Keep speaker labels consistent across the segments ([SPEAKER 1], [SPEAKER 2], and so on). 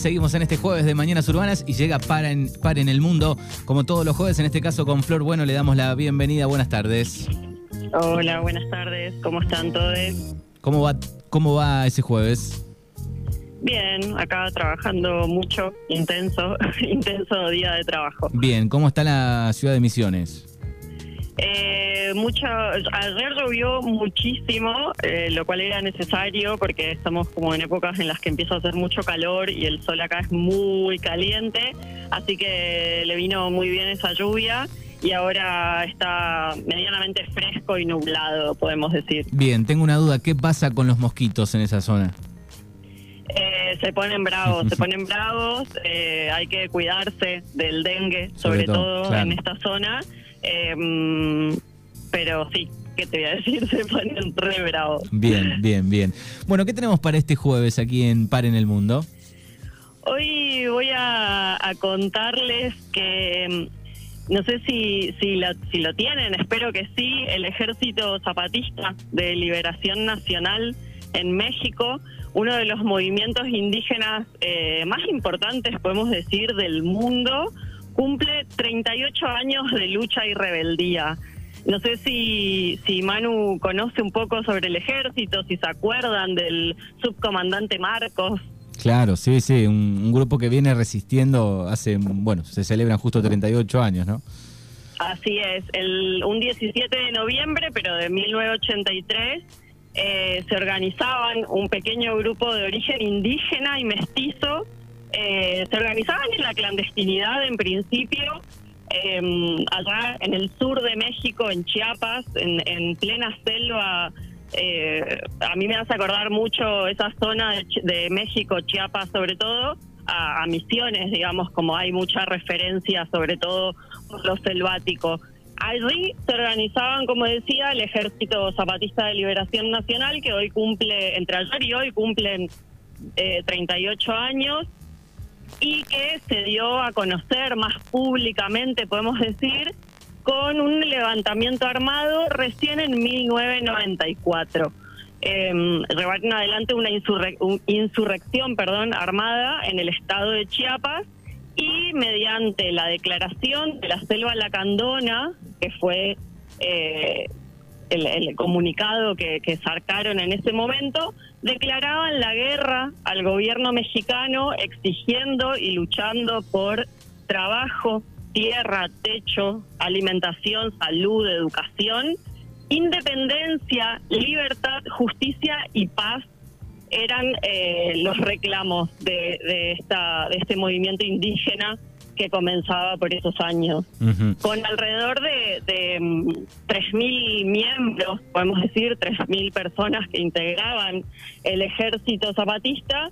[SPEAKER 1] Seguimos en este jueves de Mañanas Urbanas y llega para en, para en el mundo, como todos los jueves, en este caso con Flor Bueno, le damos la bienvenida. Buenas tardes.
[SPEAKER 2] Hola, buenas tardes. ¿Cómo están todos?
[SPEAKER 1] ¿Cómo va, cómo va ese jueves?
[SPEAKER 2] Bien, acá trabajando mucho, intenso, intenso día de trabajo.
[SPEAKER 1] Bien, ¿cómo está la ciudad de Misiones?
[SPEAKER 2] Eh, mucha, ayer llovió muchísimo, eh, lo cual era necesario porque estamos como en épocas en las que empieza a hacer mucho calor y el sol acá es muy caliente, así que le vino muy bien esa lluvia y ahora está medianamente fresco y nublado, podemos decir.
[SPEAKER 1] Bien, tengo una duda, ¿qué pasa con los mosquitos en esa zona?
[SPEAKER 2] Eh, se ponen bravos, se ponen bravos, eh, hay que cuidarse del dengue, sobre, todo, en esta zona. Eh, pero sí, ¿qué te voy a decir? Se ponen re bravos.
[SPEAKER 1] Bien, bien, bien. Bueno, ¿qué tenemos para este jueves aquí en Par en el Mundo?
[SPEAKER 2] Hoy voy a, contarles que mm, no sé si, si, lo, si lo tienen, espero que sí, el Ejército Zapatista de Liberación Nacional en México, uno de los movimientos indígenas eh, más importantes, podemos decir, del mundo, cumple 38 años de lucha y rebeldía. No sé si, si Manu conoce un poco sobre el ejército, si se acuerdan del subcomandante Marcos.
[SPEAKER 1] Claro, sí, sí, un, grupo que viene resistiendo hace, bueno, se celebran justo 38 años, ¿no?
[SPEAKER 2] Así es, el, un 17 de noviembre, pero de 1983, eh, se organizaban un pequeño grupo de origen indígena y mestizo eh, se organizaban en la clandestinidad en principio, em, allá en el sur de México, en Chiapas, en, plena selva. Eh, a mí me hace acordar mucho esa zona de, México, Chiapas sobre todo, a, misiones, digamos, como hay mucha referencia, sobre todo por lo selvático. Allí se organizaban, como decía, el Ejército Zapatista de Liberación Nacional, que hoy cumple, entre ayer y hoy cumplen eh, 38 años y que se dio a conocer más públicamente, podemos decir, con un levantamiento armado recién en 1994. Eh, llevaron adelante una insurrección perdón, armada en el estado de Chiapas y mediante la declaración de la selva lacandona, que fue eh, el, comunicado que, que sacaron en ese momento, declaraban la guerra al gobierno mexicano exigiendo y luchando por trabajo, tierra, techo, alimentación, salud, educación, independencia, libertad, justicia y paz eran eh, los reclamos de, de, esta, de este movimiento indígena que comenzaba por esos años. Con alrededor de, de 3.000 mm, miembros, podemos decir, 3.000 personas que integraban el ejército zapatista,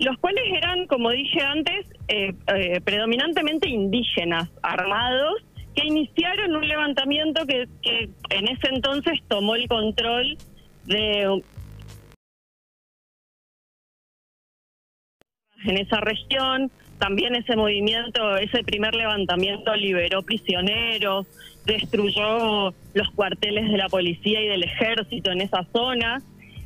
[SPEAKER 2] los cuales eran, como dije antes, eh, eh, predominantemente indígenas, armados, que iniciaron un levantamiento que, que en ese entonces tomó el control de en esa región, también ese movimiento, ese primer levantamiento liberó prisioneros, destruyó los cuarteles de la policía y del ejército en esa zona.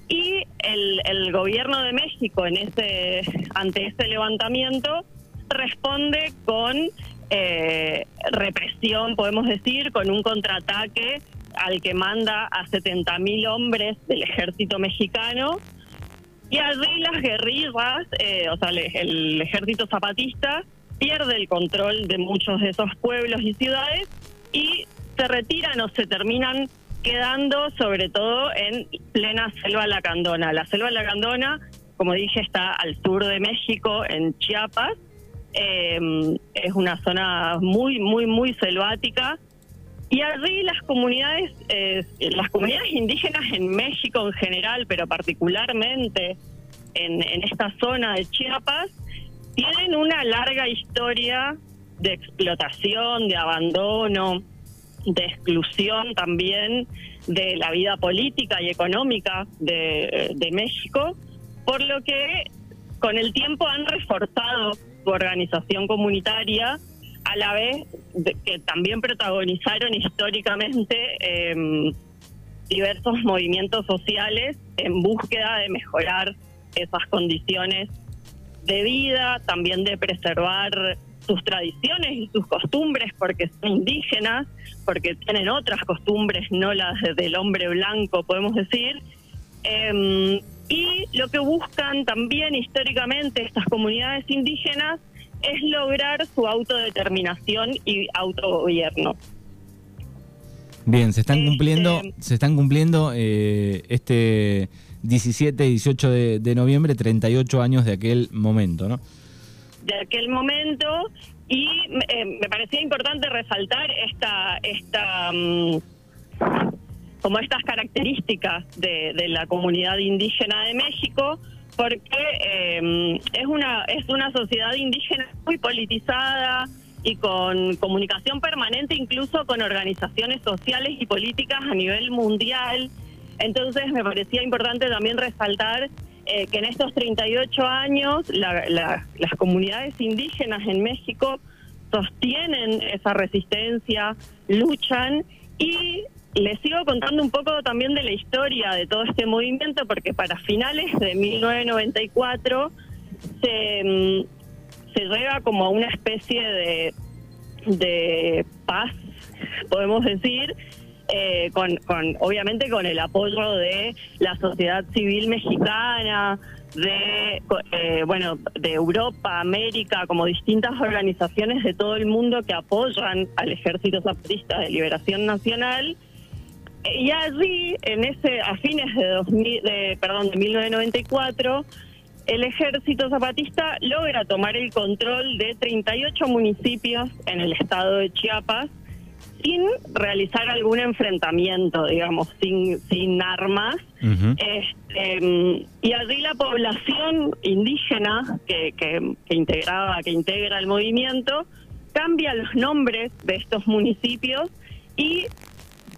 [SPEAKER 2] Y el, gobierno de México en ese ante este levantamiento responde con eh, represión, podemos decir, con un contraataque al que manda a 70.000 hombres del ejército mexicano y allí las guerrillas, eh, o sea, el, ejército zapatista pierde el control de muchos de esos pueblos y ciudades y se retiran o se terminan quedando sobre todo en plena selva lacandona. La selva lacandona, como dije, está al sur de México, en Chiapas. Eh, es una zona muy, muy, muy selvática y allí las comunidades, eh, las comunidades indígenas en México en general, pero particularmente en, esta zona de Chiapas, tienen una larga historia de explotación, de abandono, de exclusión también de la vida política y económica de, de México, por lo que con el tiempo han reforzado su organización comunitaria a la vez que también protagonizaron históricamente em, diversos movimientos sociales en búsqueda de mejorar esas condiciones de vida, también de preservar sus tradiciones y sus costumbres porque son indígenas, porque tienen otras costumbres, no las del hombre blanco, podemos decir. Em, y lo que buscan también históricamente estas comunidades indígenas es lograr su autodeterminación y autogobierno.
[SPEAKER 1] Bien, se están cumpliendo, este, se están cumpliendo eh, este 17 y 18 de, noviembre, 38 años de aquel momento, ¿no?
[SPEAKER 2] De aquel momento, y eh, me parecía importante resaltar esta, esta mm, como estas características de, la comunidad indígena de México, porque eh, es una es una sociedad indígena muy politizada y con comunicación permanente incluso con organizaciones sociales y políticas a nivel mundial. Entonces me parecía importante también resaltar eh, que en estos 38 años las comunidades indígenas en México sostienen esa resistencia, luchan y les sigo contando un poco también de la historia de todo este movimiento porque para finales de 1994 se, mm, se llega como a una especie de, de paz, podemos decir, eh, con, con, obviamente con el apoyo de la sociedad civil mexicana, de eh, bueno de Europa, América, como distintas organizaciones de todo el mundo que apoyan al Ejército Zapatista de Liberación Nacional. Y allí, en ese a fines de, 2000, de perdón de 1994, el Ejército Zapatista logra tomar el control de 38 municipios en el estado de Chiapas sin realizar algún enfrentamiento, digamos, sin, sin armas. este, y allí la población indígena que, que, que, integraba, que integra el movimiento, cambia los nombres de estos municipios y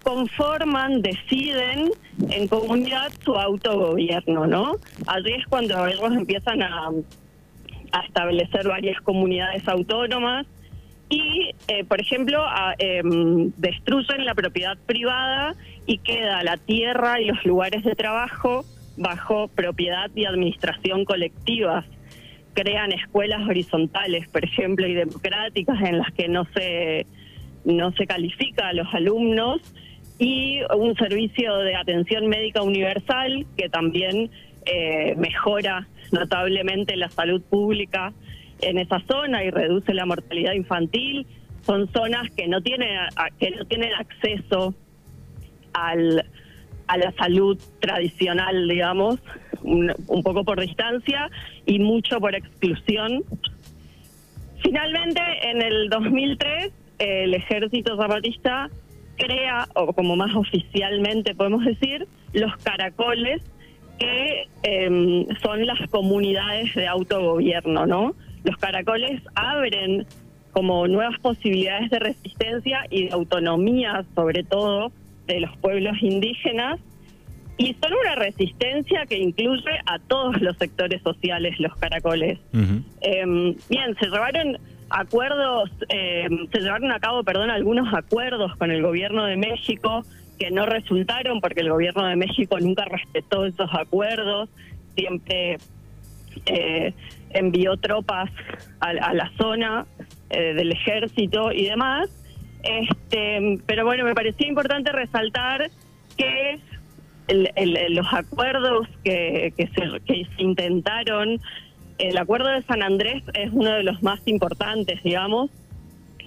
[SPEAKER 2] conforman, deciden en comunidad su autogobierno, ¿no? Allí es cuando ellos empiezan a, a establecer varias comunidades autónomas y, eh, por ejemplo, em, destruyen la propiedad privada y queda la tierra y los lugares de trabajo bajo propiedad y administración colectivas. Crean escuelas horizontales, por ejemplo, y democráticas en las que no se, no se califica a los alumnos y un servicio de atención médica universal que también eh, mejora notablemente la salud pública en esa zona y reduce la mortalidad infantil. Son zonas que no tienen, que no tienen acceso al, a la salud tradicional, digamos, un, poco por distancia y mucho por exclusión. Finalmente, en el 2003, el ejército zapatista crea, o como más oficialmente podemos decir, los caracoles, que em, son las comunidades de autogobierno, ¿no? los caracoles abren como nuevas posibilidades de resistencia y de autonomía, sobre todo de los pueblos indígenas, y son una resistencia que incluye a todos los sectores sociales, los caracoles. Em, bien, se llevaron acuerdos, em, se llevaron a cabo, perdón, algunos acuerdos con el gobierno de México que no resultaron porque el gobierno de México nunca respetó esos acuerdos, siempre eh, envió tropas a, la zona eh, del ejército y demás. Este, pero bueno, me parecía importante resaltar que los acuerdos que, que, se, que se intentaron, el acuerdo de San Andrés es uno de los más importantes, digamos,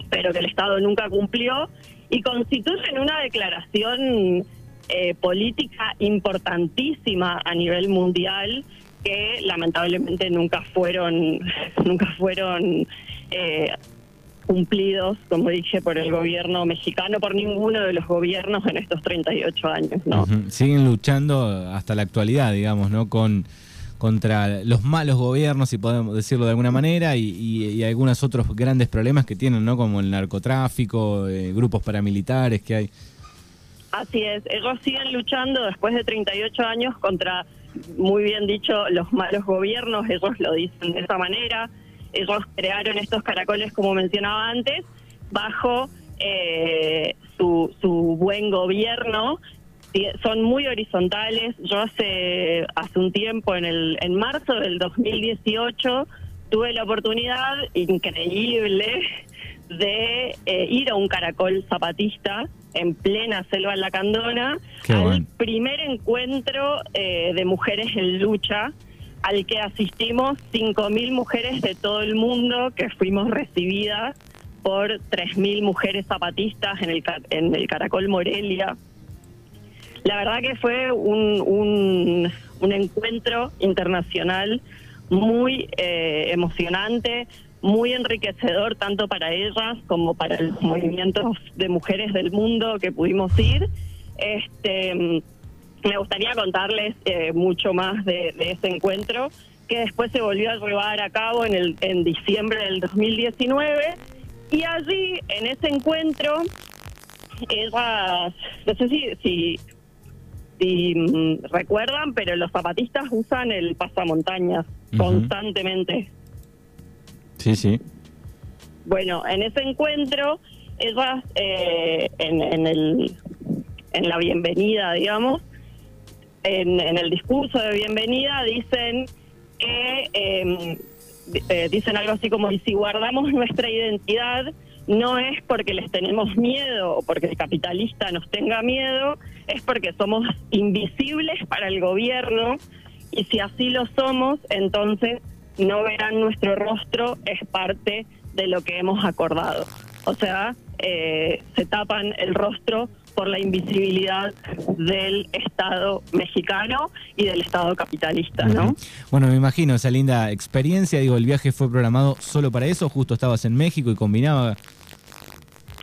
[SPEAKER 2] pero que el Estado nunca cumplió y constituyen una declaración eh, política importantísima a nivel mundial que lamentablemente nunca fueron, nunca fueron eh, cumplidos, como dije, por el gobierno mexicano, por ninguno de los gobiernos en estos 38 años, ¿no?
[SPEAKER 1] Siguen luchando hasta la actualidad, digamos, ¿no? Con contra los malos gobiernos, si podemos decirlo de alguna manera, y, algunos otros grandes problemas que tienen, ¿no? Como el narcotráfico, eh, grupos paramilitares que hay.
[SPEAKER 2] Así es, ellos siguen luchando después de 38 años contra muy bien dicho, los malos gobiernos, ellos lo dicen de esa manera. Ellos crearon estos caracoles, como mencionaba antes, bajo eh, su, su buen gobierno. Son muy horizontales. Yo hace, hace un tiempo, en, el, en marzo del 2018, tuve la oportunidad increíble de eh, ir a un caracol zapatista en plena selva lacandona
[SPEAKER 1] Qué
[SPEAKER 2] al
[SPEAKER 1] bueno.
[SPEAKER 2] primer encuentro eh, de mujeres en lucha al que asistimos 5.000 mujeres de todo el mundo que fuimos recibidas por 3.000 mujeres zapatistas en el, en el Caracol Morelia. La verdad que fue un, un, encuentro internacional muy eh, emocionante, muy enriquecedor tanto para ellas como para los movimientos de mujeres del mundo que pudimos ir. Este, me gustaría contarles eh, mucho más de, de ese encuentro que después se volvió a llevar a cabo en, el, en diciembre del 2019 y allí en ese encuentro ellas, no sé si, si, si, mm, recuerdan, pero los zapatistas usan el pasamontañas
[SPEAKER 1] Ujú.
[SPEAKER 2] constantemente.
[SPEAKER 1] Sí, sí.
[SPEAKER 2] Bueno, en ese encuentro, ellas eh, en, en, el, en la bienvenida, digamos, en, en el discurso de bienvenida dicen que eh, di- eh, dicen algo así como y si guardamos nuestra identidad no es porque les tenemos miedo o porque el capitalista nos tenga miedo, es porque somos invisibles para el gobierno y si así lo somos, entonces no verán nuestro rostro, es parte de lo que hemos acordado. O sea, eh, se tapan el rostro por la invisibilidad del Estado mexicano y del Estado capitalista, ¿no?
[SPEAKER 1] Bueno, me imagino esa linda experiencia. Digo, el viaje fue programado solo para eso. Justo estabas en México y combinaba.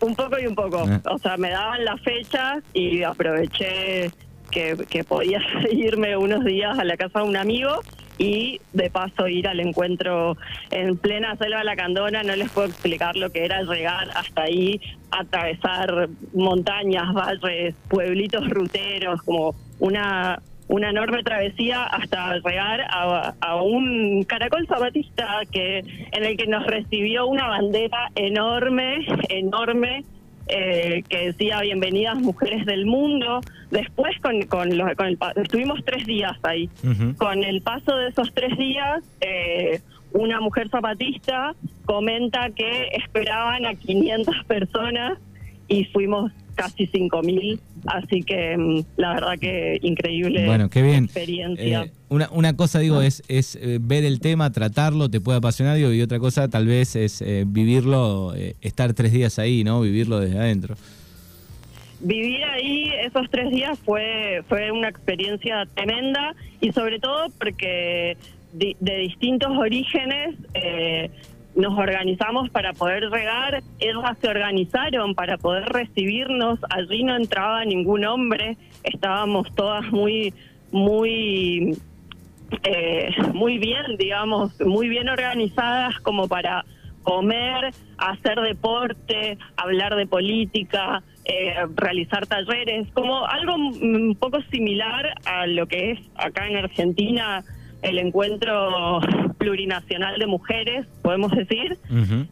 [SPEAKER 2] Un poco y un poco.
[SPEAKER 1] Ah.
[SPEAKER 2] O sea, me daban las fechas y aproveché que, que podía irme unos días a la casa de un amigo y de paso ir al encuentro en plena selva lacandona. No les puedo explicar lo que era llegar hasta ahí, atravesar montañas, valles, pueblitos ruteros, como una una enorme travesía hasta llegar a, a un caracol zapatista que en el que nos recibió una bandera enorme, enorme, eh, que decía bienvenidas mujeres del mundo. Después con, con, los, con el estuvimos tres días ahí. Con el paso de esos tres días, eh, una mujer zapatista comenta que esperaban a 500 personas y fuimos casi 5.000. Así que mm, la verdad que increíble
[SPEAKER 1] Bueno, qué bien.
[SPEAKER 2] experiencia.
[SPEAKER 1] Eh, una, una cosa, digo, es, es eh, ver el tema, tratarlo, te puede apasionar, digo, y otra cosa tal vez es eh, vivirlo, eh, estar tres días ahí, ¿no? Vivirlo desde adentro.
[SPEAKER 2] Vivir ahí esos tres días fue, fue una experiencia tremenda y sobre todo porque di- de, distintos orígenes eh, nos organizamos para poder llegar, ellas se organizaron para poder recibirnos, allí no entraba ningún hombre, estábamos todas muy, muy eh, muy bien, digamos, muy bien organizadas como para comer, hacer deporte, hablar de política, eh, realizar talleres, como algo un poco similar a lo que es acá en Argentina el encuentro plurinacional de mujeres, podemos decir.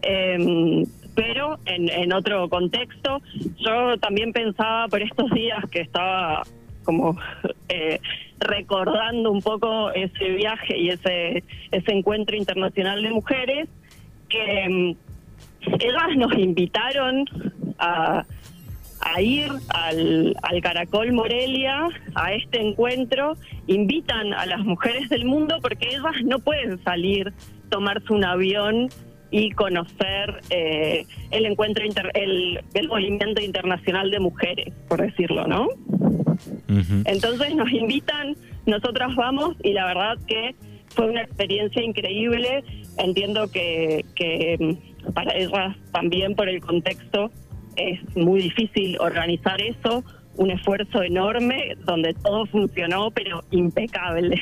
[SPEAKER 2] Eh, pero en, en otro contexto, yo también pensaba por estos días que estaba como eh, recordando un poco ese viaje y ese, ese encuentro internacional de mujeres, que mm, ellas nos invitaron a, a ir al, al Caracol Morelia, a este encuentro, invitan a las mujeres del mundo porque ellas no pueden salir, tomarse un avión y conocer eh, el encuentro, inter- el, el movimiento internacional de mujeres, por decirlo, ¿no? Entonces nos invitan, nosotras vamos y la verdad que fue una experiencia increíble. Entiendo que, que para ellas también por el contexto es muy difícil organizar eso, un esfuerzo enorme donde todo funcionó pero impecable.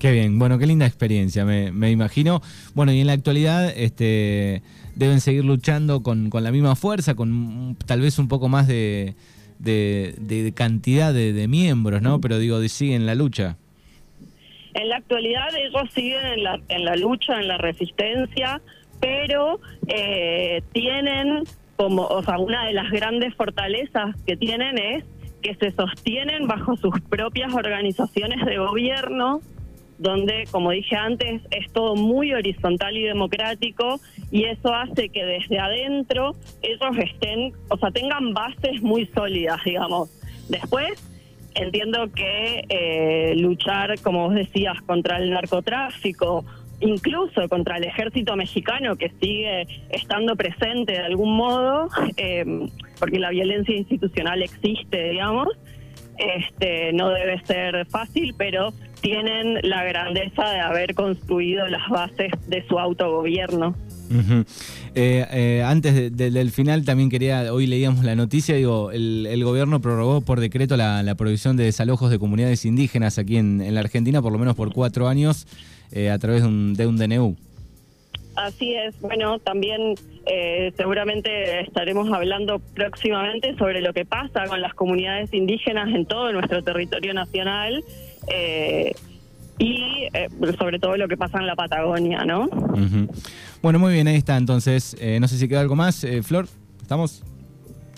[SPEAKER 1] Qué bien, bueno, qué linda experiencia, me, me imagino. Bueno, y en la actualidad este, deben seguir luchando con, con la misma fuerza, con tal vez un poco más de, de- de cantidad de, de miembros, ¿no? Pero digo, siguen la lucha.
[SPEAKER 2] En la actualidad ellos siguen en la, en la lucha, en la resistencia, pero eh, tienen como, o sea, una de las grandes fortalezas que tienen es que se sostienen bajo sus propias organizaciones de gobierno donde, como dije antes, es todo muy horizontal y democrático y eso hace que desde adentro ellos estén, o sea, tengan bases muy sólidas, digamos. Después, entiendo que eh, luchar, como vos decías, contra el narcotráfico, incluso contra el ejército mexicano que sigue estando presente de algún modo, eh, porque la violencia institucional existe, digamos, este, no debe ser fácil, pero tienen la grandeza de haber construido las bases de su autogobierno.
[SPEAKER 1] Eh, eh, antes del final también quería, hoy leíamos la noticia, digo, el, gobierno prorrogó por decreto la, prohibición de desalojos de comunidades indígenas aquí en, la Argentina, por lo menos por cuatro años, eh, a través de un, de un DNU.
[SPEAKER 2] Así es, bueno, también seguramente estaremos hablando próximamente sobre lo que pasa con las comunidades indígenas en todo nuestro territorio nacional. Eh, y eh, sobre todo lo que pasa en la Patagonia, ¿no?
[SPEAKER 1] Bueno, muy bien, ahí está. Entonces, eh, no sé si queda algo más. Eh, Flor, ¿estamos?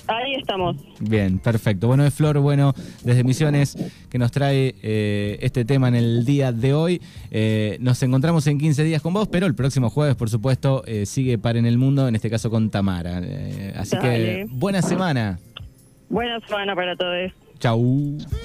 [SPEAKER 2] Ahí estamos.
[SPEAKER 1] Bien, perfecto. Bueno, es Flor, bueno, desde Misiones, que nos trae este tema en el día de hoy. nos encontramos en 15 días con vos, pero el próximo jueves, por supuesto, sigue Par en el Mundo, en este caso con Tamara. así que, buena semana.
[SPEAKER 2] Buena semana para todos.
[SPEAKER 1] Chau.